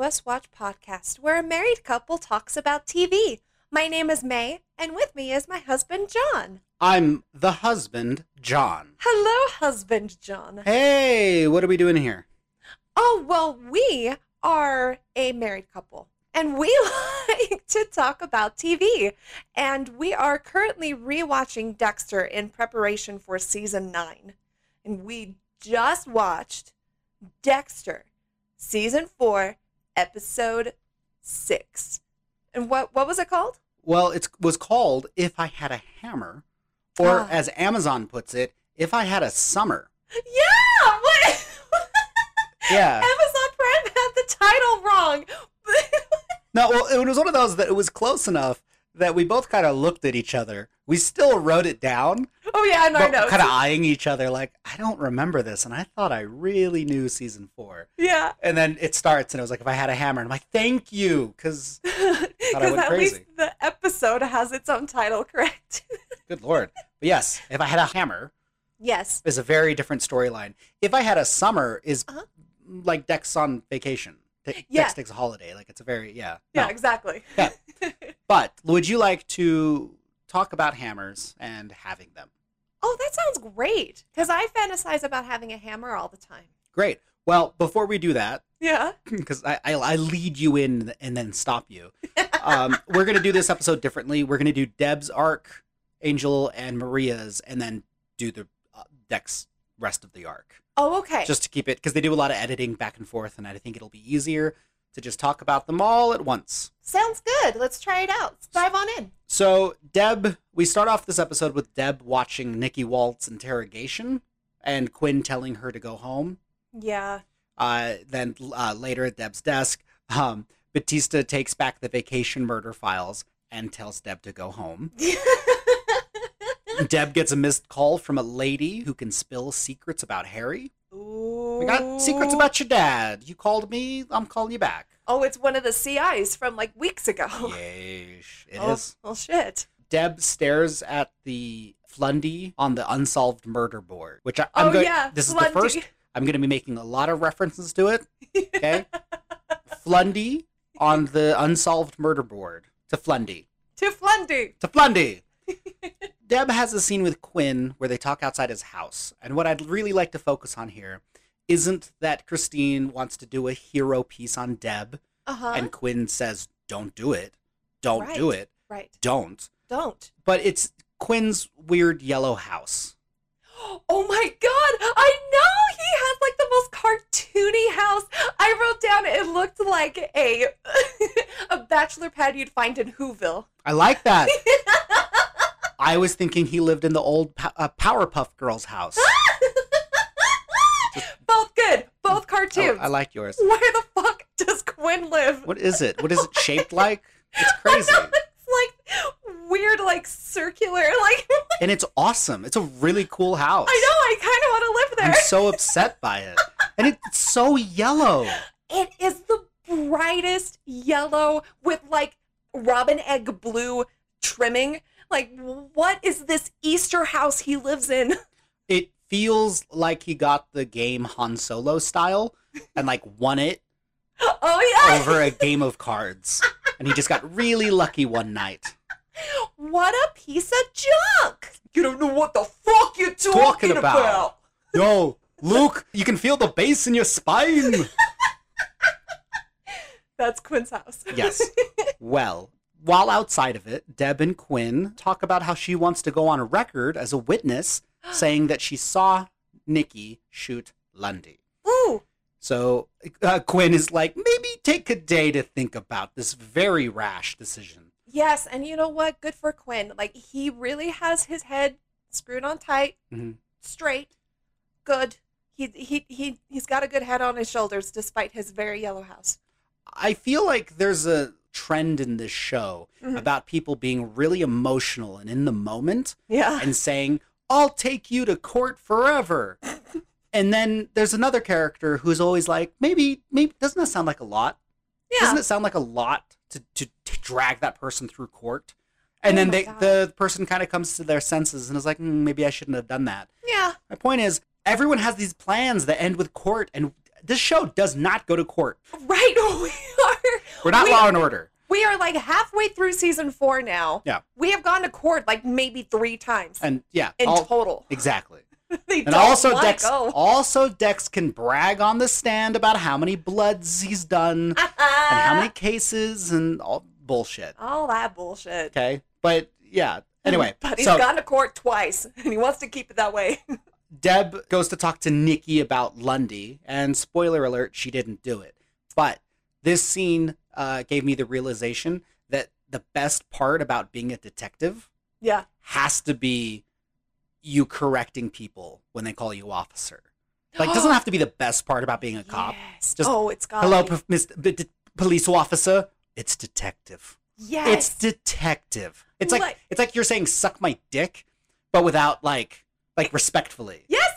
Us Watch podcast, where a married couple talks about TV. My name is May, and with me is my husband, John. I'm the husband, John. Hello, husband, John. Hey, what are we doing here? Oh, well, we are a married couple, and we like to talk about TV. And we are currently rewatching Dexter in preparation for season nine. And we just watched Dexter, season four, episode six. And what what was it called? Well, it was called If I Had a Hammer, or Ah. as Amazon puts it, If I Had a Summer. Yeah, what? Yeah. Amazon Prime had the title wrong. No, well, it was one of those that it was close enough that we both kind of looked at each other. We still wrote it down, oh yeah, in our notes. kind of eyeing each other like, I don't remember this. And I thought I really knew season four. Yeah. And then it starts, and it was like, If I Had a Hammer. And I'm like, Thank you. Because, Because at least the episode has its own title, correct? good Lord. But yes, If I Had a Hammer, yes. is a very different storyline. If I had a summer, is Uh-huh. like Dex on vacation. De- Yeah. Takes a holiday. Like it's a very yeah. Yeah, No. exactly. Yeah. But would you like to talk about hammers and having them? Oh, that sounds great. Because I fantasize about having a hammer all the time. Great. Well, before we do that, Yeah. because I, I I lead you in and then stop you. Um, we're gonna do this episode differently. We're gonna do Deb's arc, Angel and Maria's, and then do the uh, Dex rest of the arc. Oh, okay. just to keep it because they do a lot of editing back and forth and i think it'll be easier to just talk about them all at once Sounds good. Let's try it out. Let's dive on in. so deb we start off this episode with deb watching nikki walt's interrogation and quinn telling her to go home Yeah. uh, then uh, later at deb's desk um, batista takes back the vacation murder files and tells deb to go home deb gets a missed call from a lady who can spill secrets about harry We got secrets about your dad you called me i'm calling you back Oh, it's one of the CIs from like weeks ago. Yeesh. It oh, is. oh, Well, shit. Deb stares at the Flundy on the unsolved murder board, which I, I'm oh, going. yeah. This is the first. I'm going to be making a lot of references to it. Okay. Flundy on the unsolved murder board. To Flundy. to Flundy. To Flundy. Deb has a scene with Quinn where they talk outside his house, and what I'd really like to focus on here isn't that Christine wants to do a hero piece on Deb, Uh huh. and Quinn says, "Don't do it. Don't do it. Right. Don't." Don't. but it's Quinn's weird yellow house. Oh my god! I know he has like the most cartoony house. I wrote down it looked like a a bachelor pad you'd find in Whoville. I like that. I was thinking he lived in the old uh, Powerpuff Girls house. Both good. Both Oh, cartoons. I like yours. Where the fuck does Quinn live? What is it? What is it shaped like? It's crazy. It's like weird, like circular. Like And it's awesome. It's a really cool house. I know. I kind of want to live there. I'm so upset by it. And it's so yellow. It is the brightest yellow with like robin egg blue trimming. Like, what is this Easter house he lives in? It feels like he got the game Han Solo style and like won it Oh, yeah. over a game of cards. And he just got really lucky one night. What a piece of junk. You don't know what the fuck you're talking, Talking about. about. Yo, Luke, you can feel the bass in your spine. That's Quinn's house. Yes. Well, while outside of it, Deb and Quinn talk about how she wants to go on a record as a witness saying that she saw Nikki shoot Lundy. Ooh. So uh, Quinn is like, maybe take a day to think about this very rash decision. Yes, and you know what? Good for Quinn. Like, he really has his head screwed on tight, Mhm. straight, good. He, he, he, he's got a good head on his shoulders despite his very yellow house. I feel like there's a trend in this show Mhm. about people being really emotional and in the moment Yeah. and saying, I'll take you to court forever. and then there's another character who's always like, maybe, maybe, doesn't that sound like a lot? Yeah. Doesn't it sound like a lot to, to, to drag that person through court? And Oh then they, God. the person kind of comes to their senses and is like, "Hmm, maybe I shouldn't have done that. yeah. My point is, everyone has these plans that end with court, and this show does not go to court. Right, we are. We're not We- Law and Order. We are like halfway through season four now. Yeah. We have gone to court like maybe three times And yeah, in all- total. exactly. they And also Dex go. also Dex can brag on the stand about how many bloods he's done and how many cases and all bullshit. all that bullshit. Okay? But yeah. Anyway, But he's so gone to court twice and he wants to keep it that way. Deb goes to talk to Nikki about Lundy, and spoiler alert, she didn't do it. But this scene uh, gave me the realization that the best part about being a detective yeah. has to be you correcting people when they call you officer. Like, doesn't have to be the best part about being a cop. Yes. Just, oh, it's got Hello, p- Miss b- d- police officer. It's detective. Yes. It's detective. It's like, Like- it's like you're saying "suck my dick," but without like like respectfully. Yes,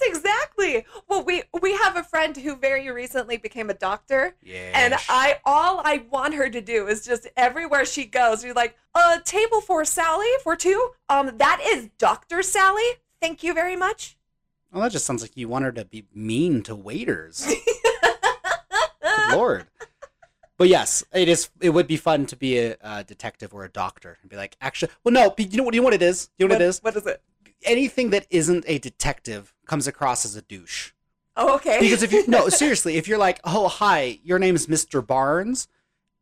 exactly. Well, we we have a friend who very recently became a doctor, Yeah. and I all I want her to do is just everywhere she goes, be like, "A table for Sally for two. Um, that is Doctor Sally. Thank you very much." Well, that just sounds like you want her to be mean to waiters. Good lord. But yes, it is. It would be fun to be a, uh detective or a doctor and be like, actually, well, no. but You know what? You know what it is. You know what, it is. What is it? Anything that isn't a detective comes across as a douche. Oh, okay. Because if you no, seriously, if you're like, oh hi, your name's Mr. Barnes,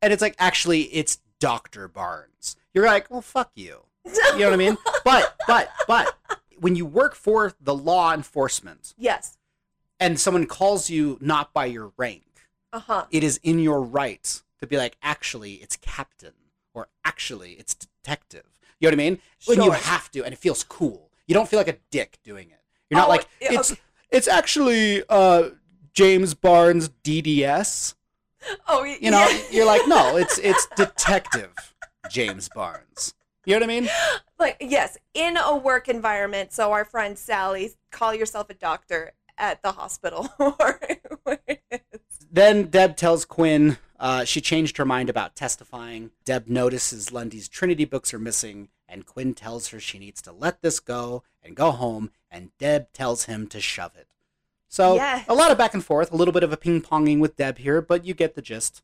and it's like actually it's Doctor Barnes, you're like, well, fuck you. You know what I mean? But but but when you work for the law enforcement yes. and someone calls you not by your rank, Uh huh. it is in your right to be like, actually, it's captain, or actually, it's detective. You know what I mean? When you have to, and it feels cool. You don't feel like a dick doing it. You're not Oh, like it's okay. it's actually uh, James Barnes DDS. Oh, You know, yeah. you're like, no, it's it's detective James Barnes. You know what I mean? like yes, in a work environment. So our friend Sally, call yourself a doctor at the hospital or where it is. Then Deb tells Quinn uh, she changed her mind about testifying. Deb notices Lundy's Trinity books are missing, and Quinn tells her she needs to let this go and go home, and Deb tells him to shove it. So, Yes. a lot of back and forth, a little bit of a ping ponging with Deb here, but you get the gist.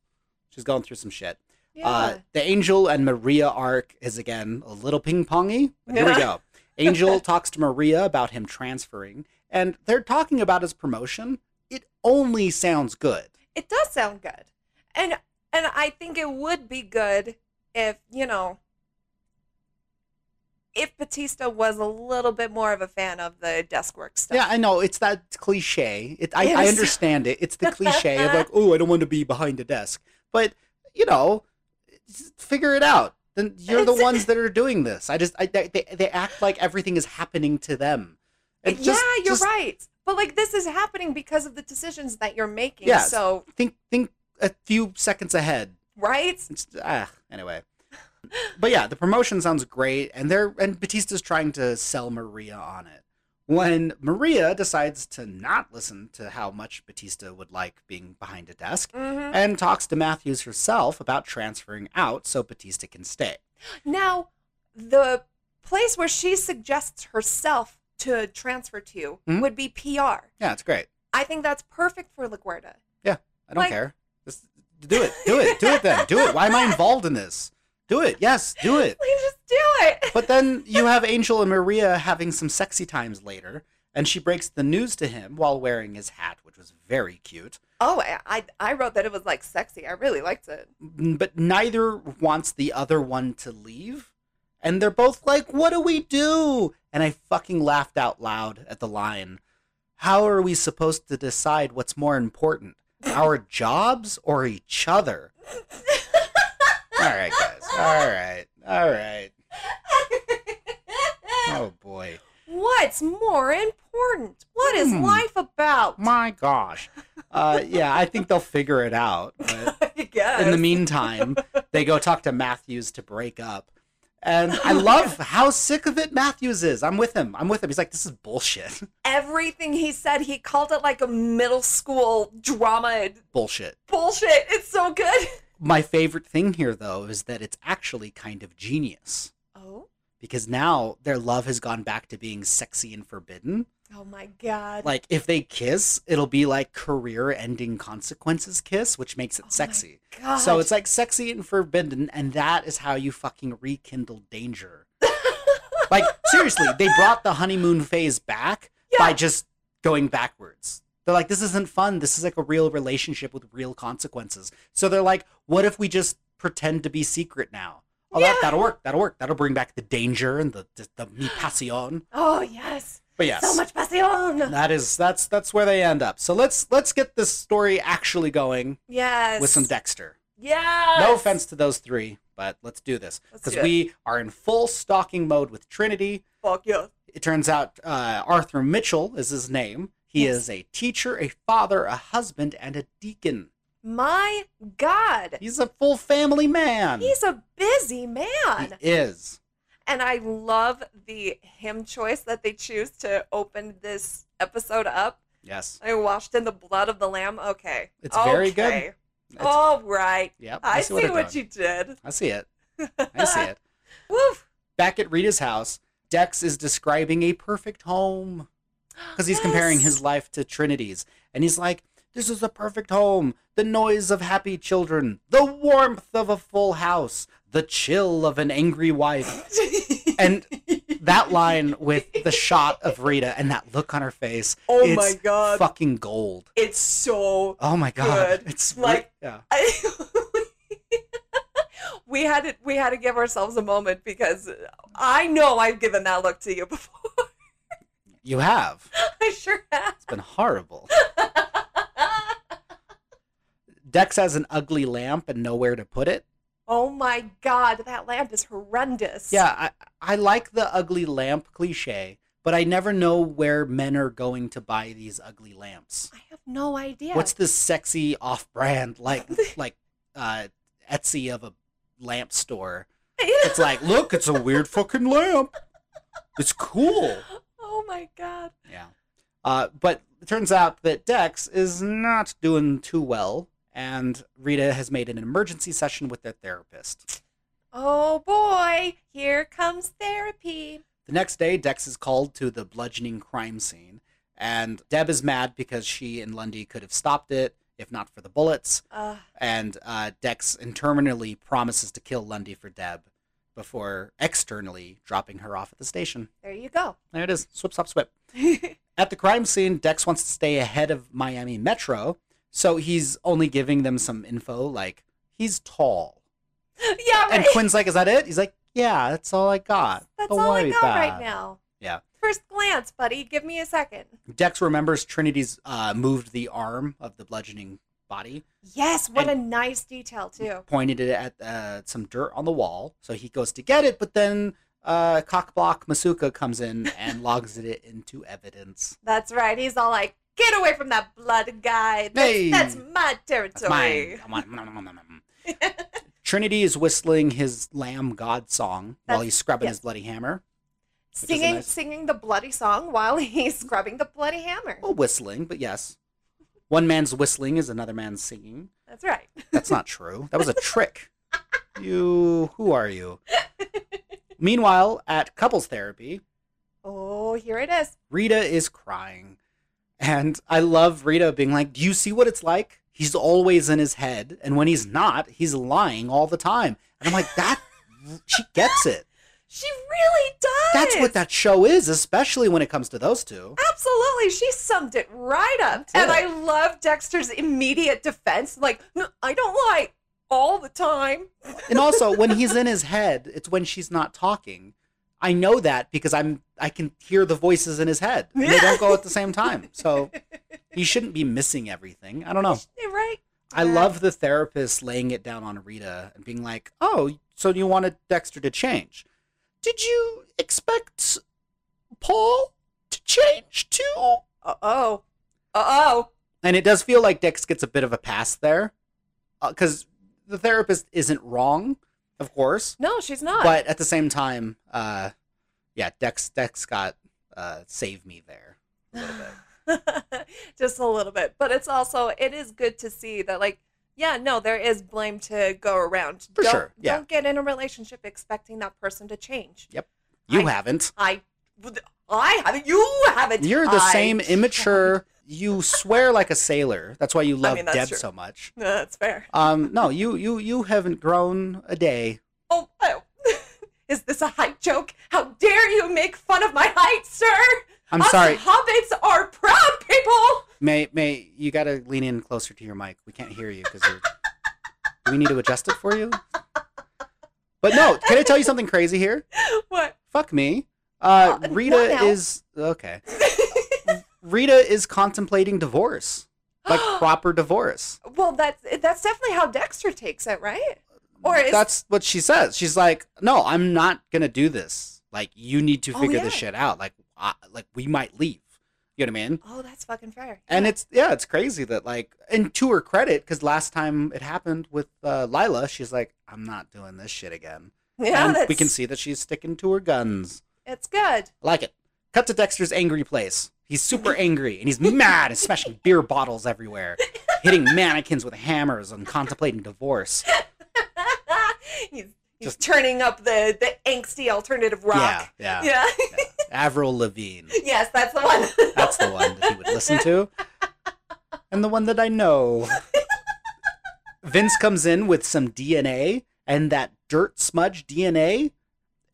She's going through some shit. Yeah. Uh, the Angel and Maria arc is again a little ping pongy. Here we go. Angel talks to Maria about him transferring, and they're talking about his promotion. It only sounds good. it does sound good. And and I think it would be good if, you know, if Batista was a little bit more of a fan of the desk work stuff. Yeah, I know it's that cliche. It, I, I understand it. It's the cliche of like, oh, I don't want to be behind a desk. But you know, figure it out. Then you're the ones that are doing this. I just, I, they, they act like everything is happening to them. Just- yeah, you're just right. But like this is happening because of the decisions that you're making. Yeah. So, Think, think a few seconds ahead. right? It's, ah, anyway. But yeah, the promotion sounds great, and they're and Batista's trying to sell Maria on it. When Maria decides to not listen to how much Batista would like being behind a desk, hmm and talks to Matthews herself about transferring out so Batista can stay. Now, the place where she suggests herself to transfer to Mhm. would be PR. Yeah, it's great. I think that's perfect for LaGuerta. Yeah, I don't Like- care. Just do it. Do it. Do it then. Do it. Why am I involved in this? Do it. Yes, do it. Like, just do it. But then you have Angel and Maria having some sexy times later, and she breaks the news to him while wearing his hat, which was very cute. Oh, I, I I wrote that it was like sexy. I really liked it. But neither wants the other one to leave. And they're both like, What do we do? And I fucking laughed out loud at the line How are we supposed to decide what's more important? Our jobs or each other? All right, guys. All right. All right. Oh, boy. What's more important? What is Hmm. life about? My gosh. Uh, yeah, I think they'll figure it out. But I guess. in the meantime, they go talk to Matthews to break up. And I love how sick of it Matthews is. I'm with him. I'm with him. He's like, this is bullshit. everything he said, he called it like a middle school drama bullshit. bullshit. It's so good. My favorite thing here, though, is that it's actually kind of genius. Oh, because now their love has gone back to being sexy and forbidden. Oh my god. Like if they kiss, it'll be like career-ending consequences kiss, which makes it Oh sexy. God. So it's like sexy and forbidden, and that is how you fucking rekindle danger. like seriously, they brought the honeymoon phase back by just going backwards. They're like, this isn't fun. This is like a real relationship with real consequences. So they're like, what if we just pretend to be secret now? Oh, that, Yeah. that'll work. That'll work. That'll bring back the danger and the the, the mi pasión. Oh yes. But yes, So much pasión. that is that's that's where they end up. So let's let's get this story actually going Yes. with some Dexter. Yes. No offense to those three, but let's do this because we are in full stalking mode with Trinity. Fuck yeah. It turns out uh, Arthur Mitchell is his name. He Yes. is a teacher, a father, a husband, and a deacon. My God. He's a full family man. He's a busy man. he is. And I love the hymn choice that they choose to open this episode up. Yes. I washed in the blood of the lamb. Okay. It's very good. Okay. It's- All right. Yep. I, see what, they're you did. I see it. I see it. Woof. Back at Rita's house, Dex is describing a perfect home because he's comparing his life to Trinity's. And he's like, This is a perfect home. The noise of happy children, the warmth of a full house, the chill of an angry wife. And that line with the shot of Rita and that look on her face, Oh it's my God. fucking gold. It's so Oh my god, Good. it's Like- yeah. we had to we had to give ourselves a moment because I know I've given that look to you before. You have. I sure have. It's been horrible. Dex has an ugly lamp and nowhere to put it. oh my god, that lamp is horrendous. Yeah, I, I like the ugly lamp cliche, but I never know where men are going to buy these ugly lamps. I have no idea. What's this sexy off-brand like like uh Etsy of a lamp store? It's like, look, it's a weird fucking lamp. It's cool. Oh my god. Yeah. Uh, but it turns out that Dex is not doing too well, and Rita has made an emergency session with their therapist. Oh boy, here comes therapy. The next day, Dex is called to the bludgeoning crime scene, and Deb is mad because she and Lundy could have stopped it if not for the bullets. Uh, And uh, Dex interminably promises to kill Lundy for Deb before externally dropping her off at the station. there you go. There it is. Swip, swap, swip. At the crime scene, Dex wants to stay ahead of Miami Metro, so he's only giving them some info like he's tall. yeah, right. And Quinn's like, "Is that it?" He's like, "Yeah, that's all I got. That's Don't all I got about right now. Yeah. First glance, buddy. Give me a second. Dex remembers Trinity's uh, moved the arm of the bludgeoning body, Yes, what And- a nice detail too. pointed it at uh, some dirt on the wall. So he goes to get it, but then uh, Cockblock Masuka comes in and logs it into evidence. That's right. He's all like, "Get away from that blood guy. That's, Hey. that's my territory." That's mine. Trinity is whistling his Lamb God song while he's scrubbing yes. his bloody hammer. singing, nice- singing the bloody song while he's scrubbing the bloody hammer. Well, whistling, but yes. One man's whistling is another man's singing. That's right. That's not true. That was a trick. You, who are you? Meanwhile, at couples therapy, Oh, here it is. Rita is crying. And I love Rita being like, Do you see what it's like? He's always in his head. And when he's not, he's lying all the time. And I'm like, That, she gets it. She really does. That's what that show is, especially when it comes to those two. Absolutely. She summed it right up. And I love Dexter's immediate defense. Like, no, I don't lie all the time. And also, when he's in his head, it's when she's not talking. I know that because I'm I can hear the voices in his head. And They don't go at the same time. So he shouldn't be missing everything. I don't know. Right. I Yeah. love the therapist laying it down on Rita and being like, "Oh, so you wanted Dexter to change? Did you expect Paul to change too?" Uh oh. Uh oh. And it does feel like Dex gets a bit of a pass there, because the therapist isn't wrong, of course, No, she's not. but at the same time, uh, yeah, Dex Dex got uh, save me there a little bit. just a little bit but it's also it is good to see that like yeah no there is blame to go around For don't, sure, yeah. don't get in a relationship expecting that person to change Yep. You I- haven't. I, I haven't. You haven't. You're the I same immature. You swear like a sailor. That's why you love mean, Deb true. so much. No, that's fair. Um, no, you you you haven't grown a day. Oh, oh. is this a height joke? How dare you make fun of my height, sir? I'm Us sorry. Hobbits are proud people. May May you gotta lean in closer to your mic. We can't hear you because we need to adjust it for you? But no, can I tell you something crazy here? What? Fuck me. Uh, Uh, Rita is okay. Rita is contemplating divorce, like proper divorce. well, that's that's definitely how Dexter takes it, right? Or is That's what she says. She's like, "No, I'm not gonna do this. Like, you need to Oh, figure yeah. this shit out. Like, I, like we might leave. You know what I mean? oh, that's fucking fair. And Yeah. it's yeah, it's crazy that like, and to her credit, because last time it happened with uh, Lila, she's like, "I'm not doing this shit again." yeah, and that's, we can see that she's sticking to her guns. it's good. I like it. Cut to Dexter's angry place. He's super angry and he's mad. He's smashing beer bottles everywhere, hitting mannequins with hammers, and contemplating divorce. he's he's Just- turning up the the angsty alternative rock. Yeah, yeah. Yeah. Avril Lavigne. yes, that's the one. That's the one that he would listen to. And the one that I know. Vince comes in with some DNA and that dirt smudge DNA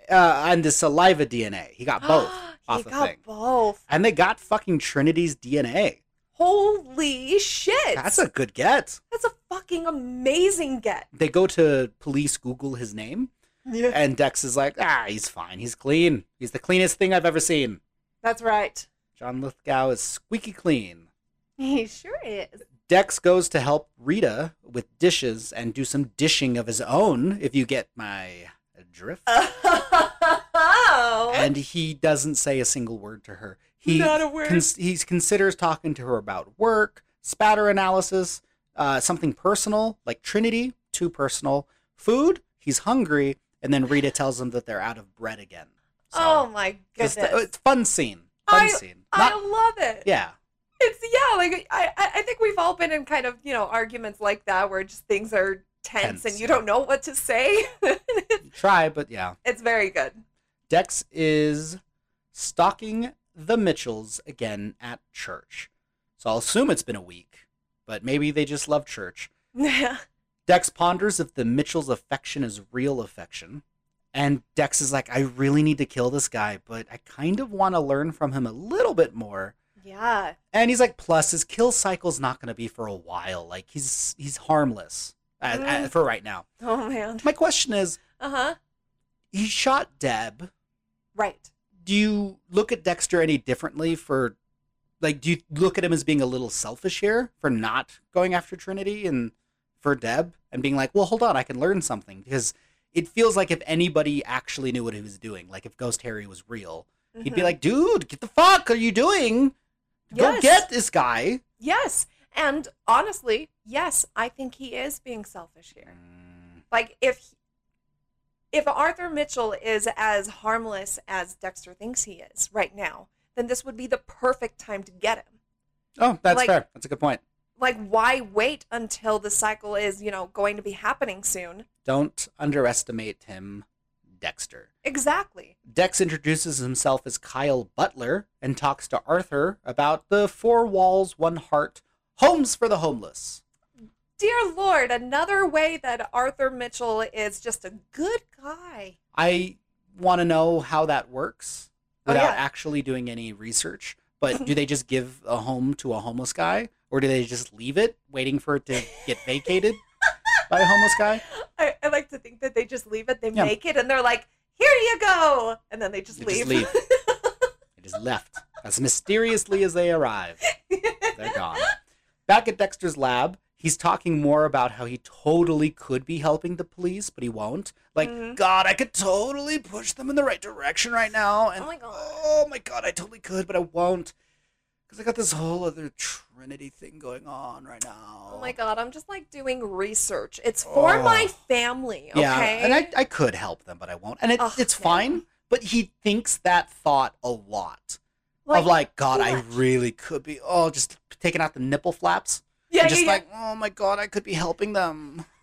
uh, and the saliva DNA. He got both. off he the got thing. both. And they got fucking Trinity's DNA. Holy shit! That's a good get. that's a fucking amazing get. They go to police Google his name, Yeah, and Dex is like, ah, he's fine. He's clean. He's the cleanest thing I've ever seen. that's right. John Lithgow is squeaky clean. He sure is. Dex goes to help Rita with dishes and do some dishing of his own, if you get my drift. Oh, and he doesn't say a single word to her. He Not a word. cons- he considers talking to her about work, spatter analysis, uh, something personal like Trinity, too personal. Food, he's hungry, and then Rita tells them that they're out of bread again. So, oh my goodness! it's fun scene. Fun I- scene. I love it. yeah. It's yeah, like I I I think we've all been in kind of you know arguments like that where just things are tense, Tense, and you don't know what to say. Try, but yeah. it's very good. Dex is stalking the Mitchells again at church. So I'll assume it's been a week, but maybe they just love church. Yeah. Dex ponders if the Mitchell's affection is real affection. And Dex is like, I really need to kill this guy, but I kind of want to learn from him a little bit more. Yeah. And he's like, plus his kill cycle's not going to be for a while. Like he's he's harmless Mm. uh, for right now. Oh man. My question is, Uh huh. he shot Deb. Right. Do you look at Dexter any differently for, like, do you look at him as being a little selfish here for not going after Trinity and for Deb and being like, well, hold on, I can learn something because it feels like if anybody actually knew what he was doing, like if Ghost Harry was real, he'd be Mhm. like, dude, get the fuck are you doing? Go get this guy. Yes. And honestly, yes, I think he is being selfish here. Mm, Like if if Arthur Mitchell is as harmless as Dexter thinks he is right now, then this would be the perfect time to get him. Oh, that's Like- fair. That's a good point. Like why wait until the cycle is, you know, going to be happening soon? Don't underestimate him, Dexter. Exactly. Dex introduces himself as Kyle Butler and talks to Arthur about the four walls, one heart, homes for the homeless. Dear Lord, another way that Arthur Mitchell is just a good guy. I want to know how that works Oh, without yeah. actually doing any research. But do they just give a home to a homeless guy, or do they just leave it, waiting for it to get vacated by a homeless guy? I, I like to think that they just leave it, they Yeah. make it, and they're like, here you go. And then they just They leave. just leave. They just left as mysteriously as they arrived. They're gone. Back at Dexter's lab, he's talking more about how he totally could be helping the police, but he won't. Like, Mhm. God, I could totally push them in the right direction right now. And Oh my God. oh my God, I totally could, but I won't. Because I got this whole other Trinity thing going on right now. Oh my god, I'm just like doing research. It's for Oh. my family, okay? Yeah, and I, I could help them, but I won't. And it, Ugh, it's yeah. fine, but he thinks that thought a lot. like, of like, God, I really could be. Oh, just taking out the nipple flaps. yeah, and yeah, just yeah. like, oh my god, I could be helping them.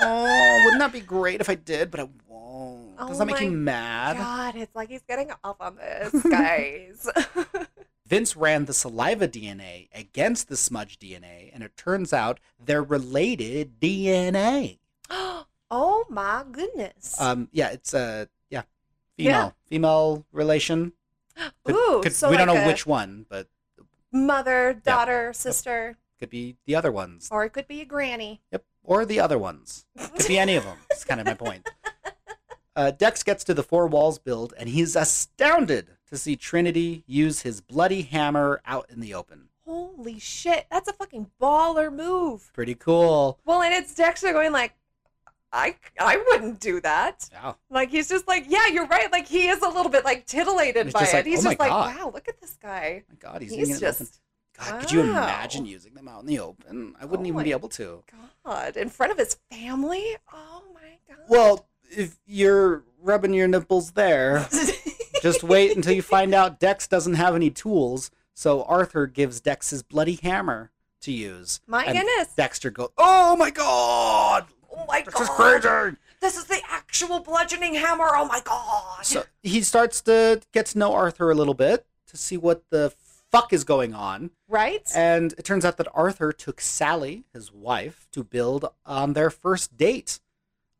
Oh, wouldn't that be great if I did? But I won't. Does Oh that make you mad? God, it's like he's getting off on this, guys. Vince ran the saliva DNA against the smudge DNA, and it turns out they're related DNA. oh my goodness. Um, yeah, it's a yeah, female Yeah. female relation. Could- Ooh, could- so we don't know which one, but mother, daughter, sister, could be the other ones. or it could be a granny. Yep, or the other ones. Could be any of them. That's kind of my point. Uh, Dex gets to the four walls build, and he's astounded to see Trinity use his bloody hammer out in the open. Holy shit, that's a fucking baller move. Pretty cool. Well, and it's Dexter going like, I I wouldn't do that. Yeah. Like he's just like, yeah, you're right. Like he is a little bit like titillated by it. like, he's "Oh just like, God." wow, look at this guy. Oh my God, he's, He's, using it in open. just God, could you imagine using them out in the open? I wouldn't Oh even be able to. God in front of his family. Oh my God. Well, if you're rubbing your nipples there, just wait until you find out Dex doesn't have any tools. So Arthur gives Dex his bloody hammer to use. my and goodness. Dexter goes, "Oh my God, oh my this God. is crazy!" This is the actual bludgeoning hammer. Oh my God. So he starts to get to know Arthur a little bit to see what the fuck is going on. right? And it turns out that Arthur took Sally, his wife, to build on their first date.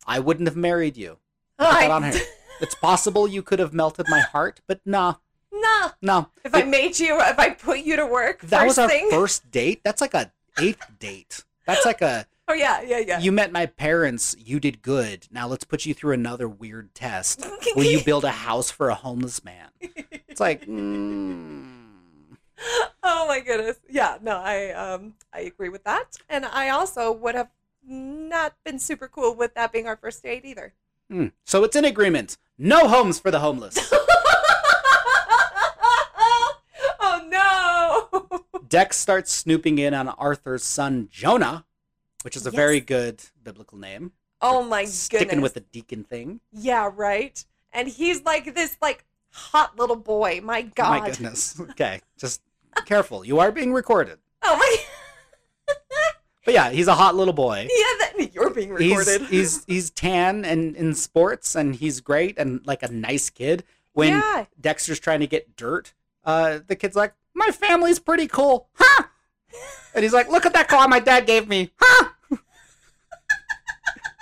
I wouldn't have married you. I- on here. It's possible you could have melted my heart, but nah, Nah. no. If I made you, if I put you to work, that was our thing. first date. That's like a eighth date. That's like a Oh yeah, yeah, yeah. you met my parents. You did good. Now let's put you through another weird test. Will you build a house for a homeless man? It's like, mm, oh my goodness. Yeah, no, I um I agree with that. And I also would have not been super cool with that being our first date either. Mm. so it's an agreement. No homes for the homeless. oh no. Dex starts snooping in on Arthur's son Jonah, which is a Yes. very good biblical name. Oh my Sticking goodness. Sticking with the deacon thing. Yeah, right. And he's like this like hot little boy. My God. My goodness. Okay, just careful. You are being recorded. Oh my But yeah, he's a hot little boy. Yeah, that you're being He's recorded. he's he's tan and in sports and he's great and like a nice kid. When yeah. Dexter's trying to get dirt, uh, the kid's like, "My family's pretty cool, huh?" And he's like, "Look at that car my dad gave me, huh?"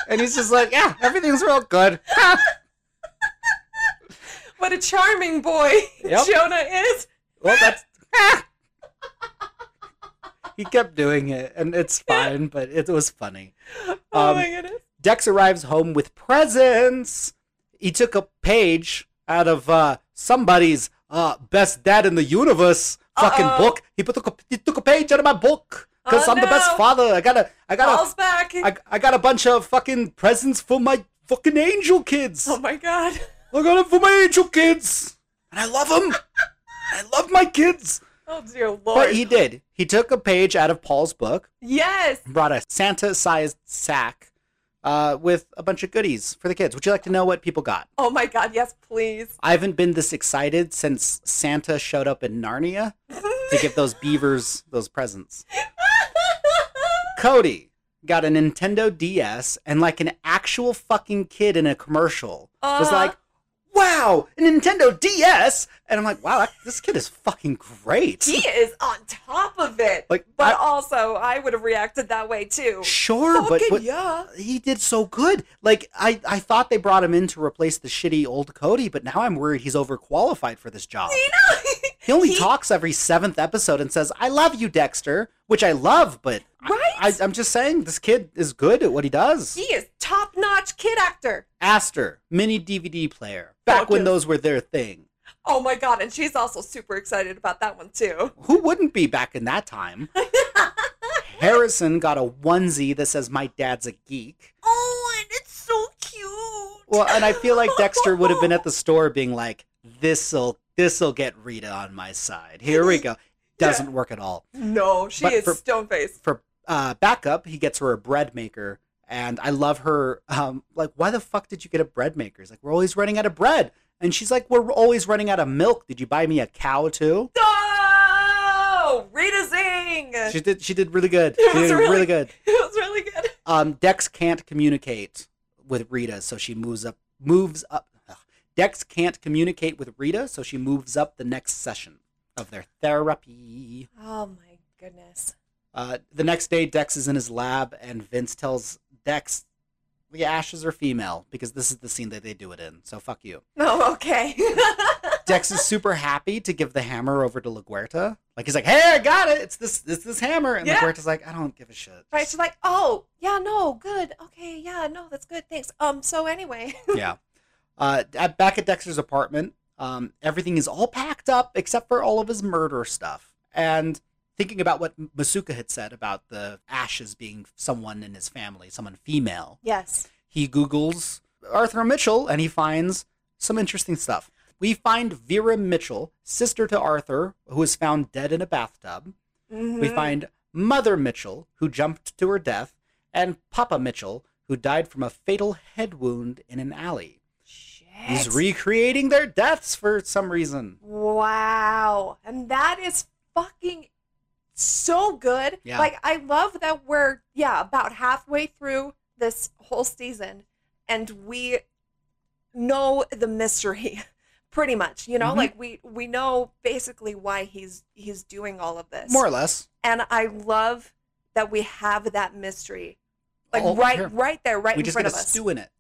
and he's just like, "Yeah, everything's real good." Huh? What a charming boy Yep. Jonah is. Well, that's. He kept doing it, and it's fine, but it was funny. Oh Um, my goodness. Dex arrives home with presents. He took a page out of uh, somebody's uh, best dad in the universe fucking Uh-oh. book. He put took a, he took a page out of my book because Oh, I'm the best father. I got a I got Falls back. I, I got a bunch of fucking presents for my fucking angel kids. oh my god. I got it for my angel kids, and I love them. I love my kids. Oh dear lord. But he did. He took a page out of Paul's book, yes. brought a Santa-sized sack uh, with a bunch of goodies for the kids. Would you like to know what people got? Oh my god, yes, please. I haven't been this excited since Santa showed up in Narnia to give those beavers those presents. Cody got a Nintendo DS and like an actual fucking kid in a commercial was Uh-huh. like, "Wow, a Nintendo DS!" And I'm like, "Wow, that, this kid is fucking great." he is on top of it. Like, but I- also, I would have reacted that way too. Sure, but, but yeah. he did so good. Like I, I thought they brought him in to replace the shitty old Cody, but now I'm worried he's overqualified for this job. You know? He only He- talks every seventh episode and says, "I love you, Dexter," which I love, but I- Right? I, I'm just saying this kid is good at what he does. He is top notch kid actor. Astor, mini DVD player, back when those were their thing. Oh my god, and she's also super excited about that one too. Who wouldn't be back in that time? Harrison got a onesie that says "My dad's a geek." Oh, and it's so cute. Well, and I feel like Dexter would have been at the store being like, "This'll this'll get Rita on my side. Here we go." Doesn't work at all. No, she But is for- stone faced. For uh, backup, he gets her a bread maker, and I love her. Um, like, why the fuck did you get a bread maker? He's like, "We're always running out of bread," and she's like, "We're always running out of milk. Did you buy me a cow too?" Oh, Rita Zing. She did. She did really good. It She was did really- good. It was really good. Um, Dex can't communicate with Rita, so she moves up moves up. ugh. Dex can't communicate with Rita, so she moves up the next session of their therapy. Oh my goodness. Uh, the next day, Dex is in his lab, and Vince tells Dex the ashes are female because this is the scene that they do it in. So fuck you. Oh, okay. Dex is super happy to give the hammer over to LaGuerta. Like he's like, "Hey, I got it. It's this. It's this hammer." And Yeah. LaGuerta's like, "I don't give a shit." right. She's like, oh, yeah, no, good. Okay, yeah, no, that's good. Thanks. Um, so anyway. yeah. Uh, at, back at Dexter's apartment, um, everything is all packed up except for all of his murder stuff. And thinking about what Masuka had said about the ashes being someone in his family, someone female, yes. he Googles Arthur Mitchell and he finds some interesting stuff. We find Vera Mitchell, sister to Arthur, who was found dead in a bathtub. We Mhm. find Mother Mitchell, who jumped to her death, and Papa Mitchell, who died from a fatal head wound in an alley. Shit. He's recreating their deaths for some reason. Wow. And that is fucking so good. Yeah. Like I love that we're yeah, about halfway through this whole season and we know the mystery pretty much. You know, Mhm. like we we know basically why he's he's doing all of this. More or less. And I love that we have that mystery. Like Oh, right here. right there, right we in just front of a us. stew in it.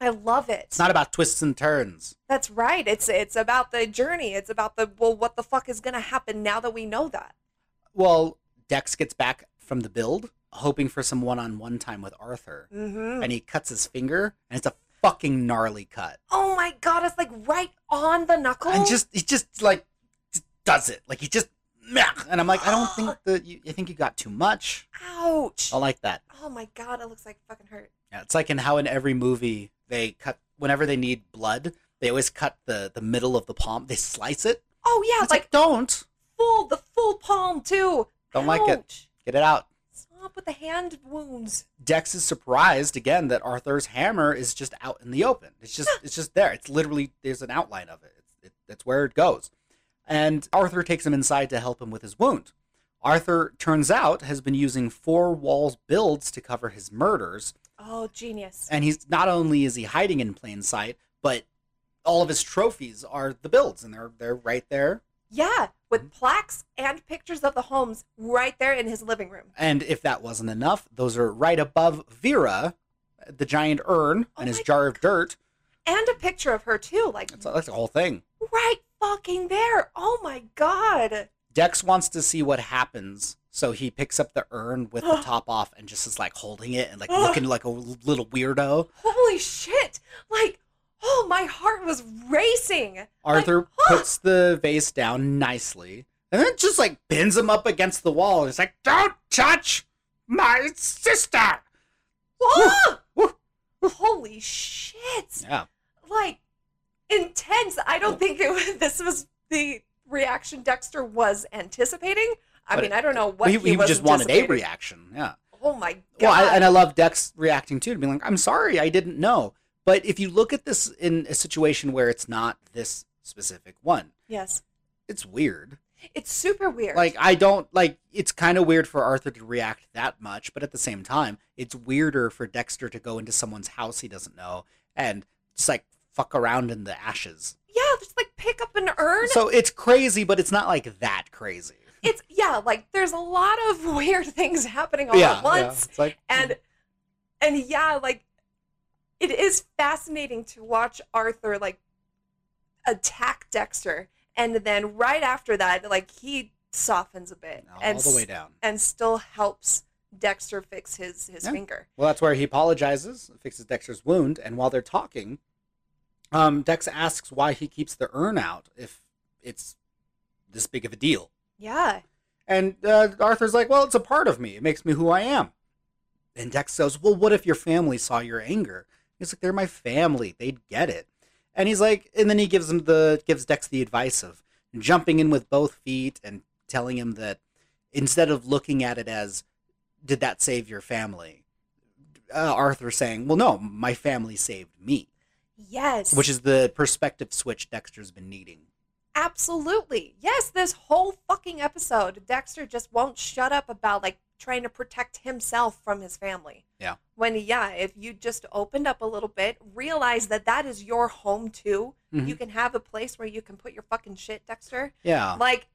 I love it. It's not about twists and turns. That's right. It's it's about the journey. It's about the well, what the fuck is gonna happen now that we know that. Well, Dex gets back from the build, hoping for some one-on-one time with Arthur, Mm-hmm. and he cuts his finger, and it's a fucking gnarly cut. Oh my god, it's like right on the knuckle. And just he just like just does it. Like he just meh. and I'm like, I don't think that you I think you got too much. ouch. I like that. Oh my god, it looks like fucking hurt. Yeah, it's like in how in every movie they cut whenever they need blood, they always cut the the middle of the palm. They slice it. Oh yeah, It's like, like don't full the full palm too. Don't like it. Get it out. Stop with the hand wounds. Dex is surprised again that Arthur's hammer is just out in the open. It's just it's just there. It's literally there's an outline of it. It's, it that's where it goes. And Arthur takes him inside to help him with his wound. Arthur turns out has been using four walls builds to cover his murders, Oh genius. and he's not only is he hiding in plain sight, but all of his trophies are the builds, and they're they're right there. Yeah, with Mm-hmm. plaques and pictures of the homes right there in his living room. And if that wasn't enough, those are right above Vera, the giant urn, Oh and his jar of dirt. And a picture of her too, like That's, that's the whole thing. right fucking there. Oh my god. Dex wants to see what happens, so he picks up the urn with the top off and just is like holding it and like looking like a little weirdo. Holy shit. Like, oh my heart was racing. Arthur huh. puts the vase down nicely and then just like pins him up against the wall. He's like, "Don't touch my sister." Woo! Holy shit. Yeah, Like intense. I don't oh. think it was, this was the reaction Dexter was anticipating. I But mean, I don't know what he, he, he was just wanted a reaction. Yeah. Oh my god. Well, I, and I love Dex reacting too, to being like, "I'm sorry, I didn't know." But if you look at this in a situation where it's not this specific one, yes. it's weird. It's super weird. Like I don't like. It's kind of weird for Arthur to react that much, but at the same time, it's weirder for Dexter to go into someone's house he doesn't know and just like fuck around in the ashes. yeah, just like pick up an urn. So it's crazy, but it's not like that crazy. it's yeah, like there's a lot of weird things happening all yeah, at once. It's like and and yeah like it is fascinating to watch arthur like attack dexter and then right after that like he softens a bit all and the way down. and still helps dexter fix his his Yeah. finger Well, that's where he apologizes, fixes Dexter's wound, and while they're talking, um, Dex asks why he keeps the urn out if it's this big of a deal. yeah And uh, Arthur's like, "Well, it's a part of me. It makes me who I am." And Dex goes, "Well, what if your family saw your anger?" He's like, "They're my family. They'd get it." And he's like, and then he gives him the gives Dex the advice of jumping in with both feet and telling him that instead of looking at it as, "Did that save your family?" Uh, Arthur saying, "Well, no, my family saved me," yes which is the perspective switch Dexter's been needing. absolutely yes this whole fucking episode dexter just won't shut up about like trying to protect himself from his family. Yeah. When yeah, if you just opened up a little bit, realize that that is your home too. Mhm. You can have a place where you can put your fucking shit, Dexter. Yeah. Like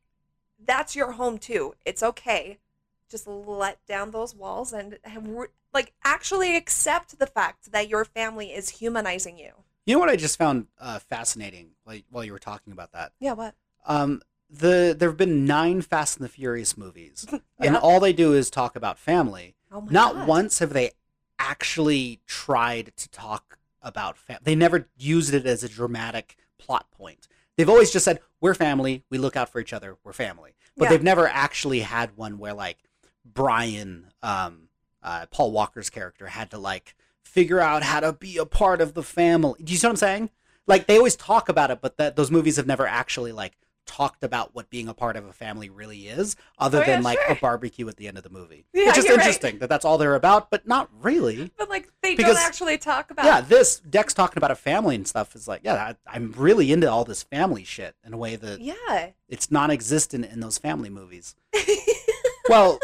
that's your home too. It's okay. Just let down those walls and, re- like actually accept the fact that your family is humanizing you. You know what I just found uh, fascinating like, while you were talking about that? Yeah, what? Um, the there have been nine Fast and the Furious movies, and all they do is talk about family. Oh Not God. once have they actually tried to talk about family. They never used it as a dramatic plot point. They've always just said, "We're family. We look out for each other. We're family." But Yeah. they've never actually had one where like Brian, um, uh, Paul Walker's character, had to like figure out how to be a part of the family. Do you see what I'm saying? Like they always talk about it, but that those movies have never actually like talked about what being a part of a family really is, other Oh, yeah, than like sure. a barbecue at the end of the movie. Yeah, it's just you're right. interesting that that's all they're about, but not really. But like they Because- don't actually talk about Yeah, this Dex talking about a family and stuff is like, yeah, I, I'm really into all this family shit in a way that Yeah. it's non-existent in those family movies. Well,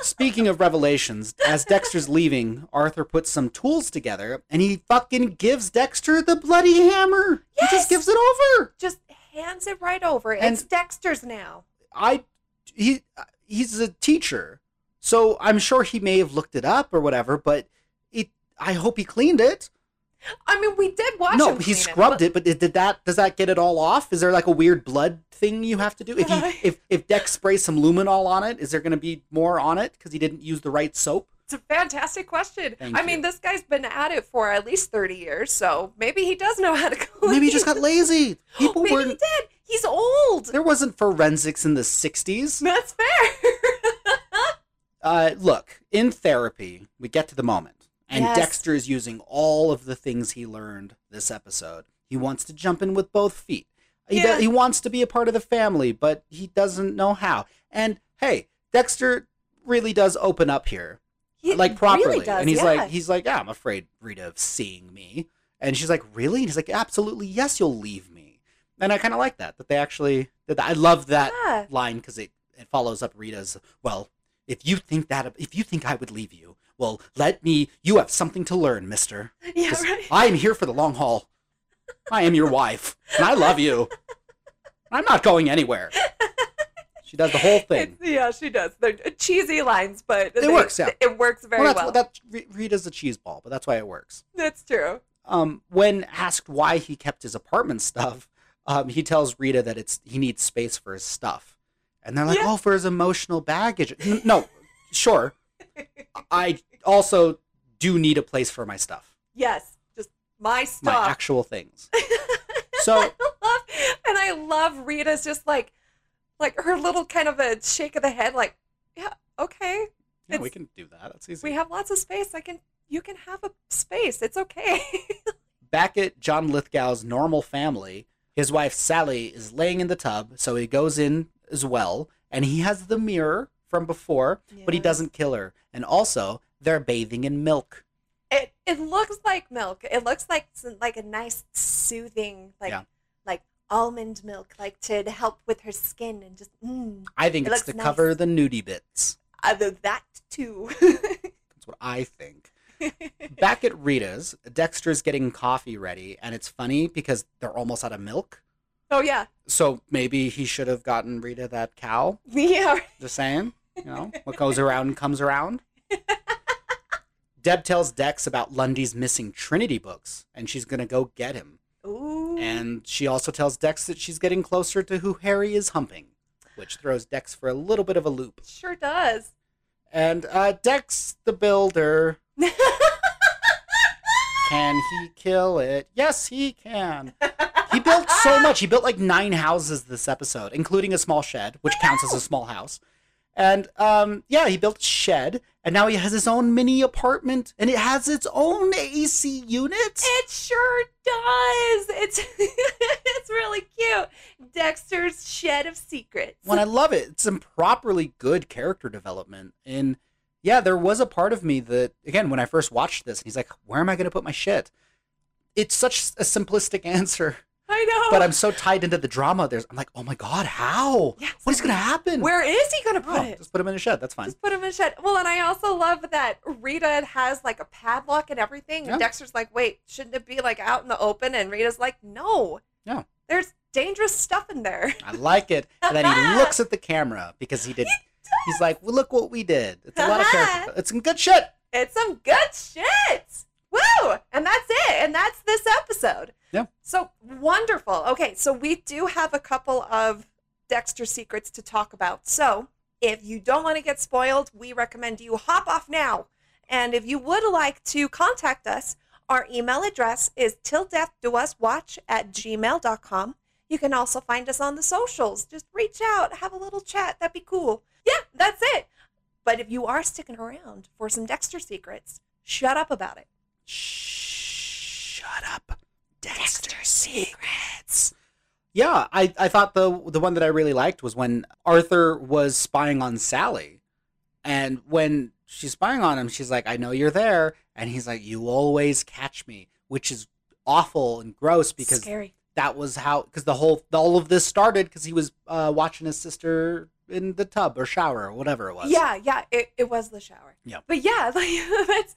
speaking of revelations, as Dexter's leaving, Arthur puts some tools together and he fucking gives Dexter the bloody hammer. He just gives it over. Just hands it right over. And- it's Dexter's now. I he he's a teacher. So I'm sure he may have looked it up or whatever, but it I hope he cleaned it. I mean, we did watch no, he scrubbed but- it, but did, that does that get it all off? Is there like a weird blood thing you have to do? If he if if Dex sprays some luminol on it, is there going to be more on it because he didn't use the right soap? It's a fantastic question. Thank I you. mean, this guy's been at it for at least 30 years, so maybe he does know how to clean. Maybe he just got lazy. People maybe he weren't. did. He's old. There wasn't forensics in the '60s. That's fair. Uh, look, in therapy, we get to the moment, and Yes. Dexter is using all of the things he learned this episode. He wants to jump in with both feet. He, Yeah. he wants to be a part of the family, but he doesn't know how. And hey, Dexter really does open up here, He like properly, really does, and he's yeah. like, he's like, yeah, I'm afraid Rita of seeing me, and she's like, really? And he's like, absolutely, yes, you'll leave me. And I kind of like that that they actually. That I love that yeah. line because it, it follows up Rita's well if you think that if you think I would leave you well let me you have something to learn mister Yeah, right. I am here for the long haul I am your wife and I love you I'm not going anywhere she does the whole thing It's- yeah, she does. They're cheesy lines, but It works, yeah. It works very well well. that's that Rita's a cheese ball but that's why it works That's true. um when asked why he kept his apartment stuff um he tells Rita that it's he needs space for his stuff and they're like Yeah. oh for his emotional baggage no sure I also do need a place for my stuff, Yes, just my stuff, my actual things. So I love, and I love Rita's just like, like her little kind of a shake of the head, like, yeah, okay, yeah, we can do that. That's easy. we have lots of space. I can, you can have a space. It's okay. Back at John Lithgow's normal family, his wife Sally is laying in the tub, so he goes in as well, and he has the mirror from before, but he doesn't kill her. And also, they're bathing in milk. It it looks like milk. It looks like like a nice soothing like Yeah. Almond milk, like to help with her skin and just mm. I think It it's to looks cover the nudie bits. Either that too. That's what I think. Back at Rita's, Dexter's getting coffee ready, and it's funny because they're almost out of milk. oh yeah, So maybe he should have gotten Rita that cow. yeah. Just saying. You know, what goes around comes around. Deb tells Dex about Lundy's missing Trinity books, and she's gonna go get him. Ooh. And she also tells Dex that she's getting closer to who Harry is humping, which throws Dex for a little bit of a loop. sure does. And uh, Dex the Builder, can he kill it? Yes, he can. He built so much. He built like nine houses this episode, including a small shed, which counts as a small house. And um, yeah, he built a shed, and now he has his own mini apartment, and it has its own AC unit. It sure does. It's it's really cute. Dexter's shed of secrets. When I love it, it's some properly good character development. And yeah, there was a part of me that, again, when I first watched this, he's like, "Where am I going to put my shit?" It's such a simplistic answer. I know. But I'm so tied into the drama. There's, I'm like, oh my god, how? Yeah, What is gonna happen? Where is he gonna oh, put Oh, it? just put him in a shed. That's fine. Just put him in a shed. Well, and I also love that Rita has like a padlock and everything. Yeah. And Dexter's like, wait, shouldn't it be like out in the open? And Rita's like, no. No. There's dangerous stuff in there. I like it. And then he uh-huh. looks at the camera because he did. He's like, well, look what we did. It's a lot of uh-huh. character. It's some good shit. It's some good shit. Woo! And that's it. And that's this episode. Yeah. So wonderful. Okay, so we do have a couple of Dexter secrets to talk about. So if you don't want to get spoiled, we recommend you hop off now. And if you would like to contact us, our email address is till death do us watch at gmail.com. You can also find us on the socials. Just reach out, have a little chat. That'd be cool. Yeah, that's it. But if you are sticking around for some Dexter secrets, shut up about it. Shh, shut up, Dexter Secrets. Yeah, I, I thought the the one that I really liked was when Arthur was spying on Sally, and when she's spying on him, she's like, "I know you're there," and he's like, "You always catch me," which is awful and gross because Scary. that was how because the whole all of this started because he was uh, watching his sister in the tub or shower or whatever it was. Yeah, yeah, it, it was the shower. Yeah. But yeah, like that's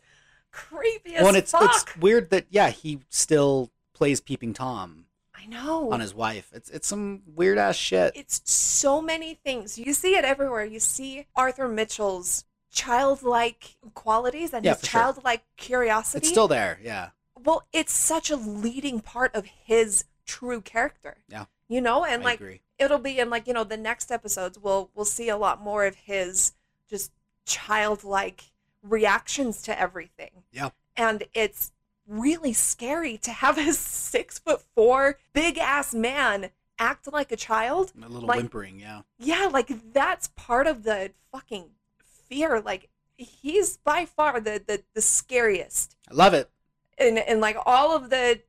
creepy as Well, and it's fuck. it's weird that yeah he still plays peeping tom I know. on his wife. It's it's some weird ass shit. it's so many things. You see it everywhere. You see Arthur Mitchell's childlike qualities and Yeah, his for sure. childlike curiosity. It's still there. Yeah. well, it's such a leading part of his true character. Yeah. You know, and I like agree. it'll be in like, you know, the next episodes we'll we'll see a lot more of his just childlike reactions to everything. Yeah. And it's really scary to have a six foot four big ass man act like a child. A little like- whimpering. Yeah. Yeah, like that's part of the fucking fear. Like he's by far the the, the scariest I love it. And and like all of the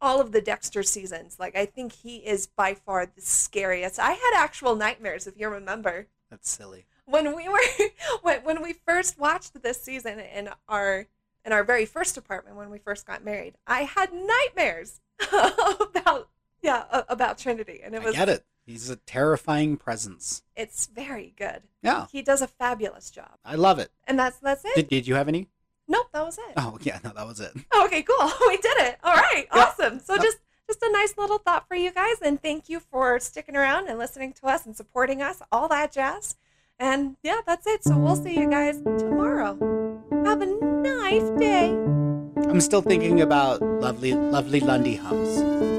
all of the Dexter seasons. Like I think he is by far the scariest. I had actual nightmares if you remember. That's silly. When we were when when we first watched this season in our in our very first apartment when we first got married, I had nightmares about yeah, about Trinity and it was I get it. He's a terrifying presence. it's very good. Yeah. He does a fabulous job. I love it. And that's that's it. Did did you have any? nope, that was it. Oh yeah, no, that was it. Oh, okay, cool. We did it. All right, Yeah. awesome. So just just a nice little thought for you guys, and thank you for sticking around and listening to us and supporting us, all that jazz. And yeah, that's it. So we'll see you guys tomorrow. Have a nice day. I'm still thinking about lovely lovely Lundy hums.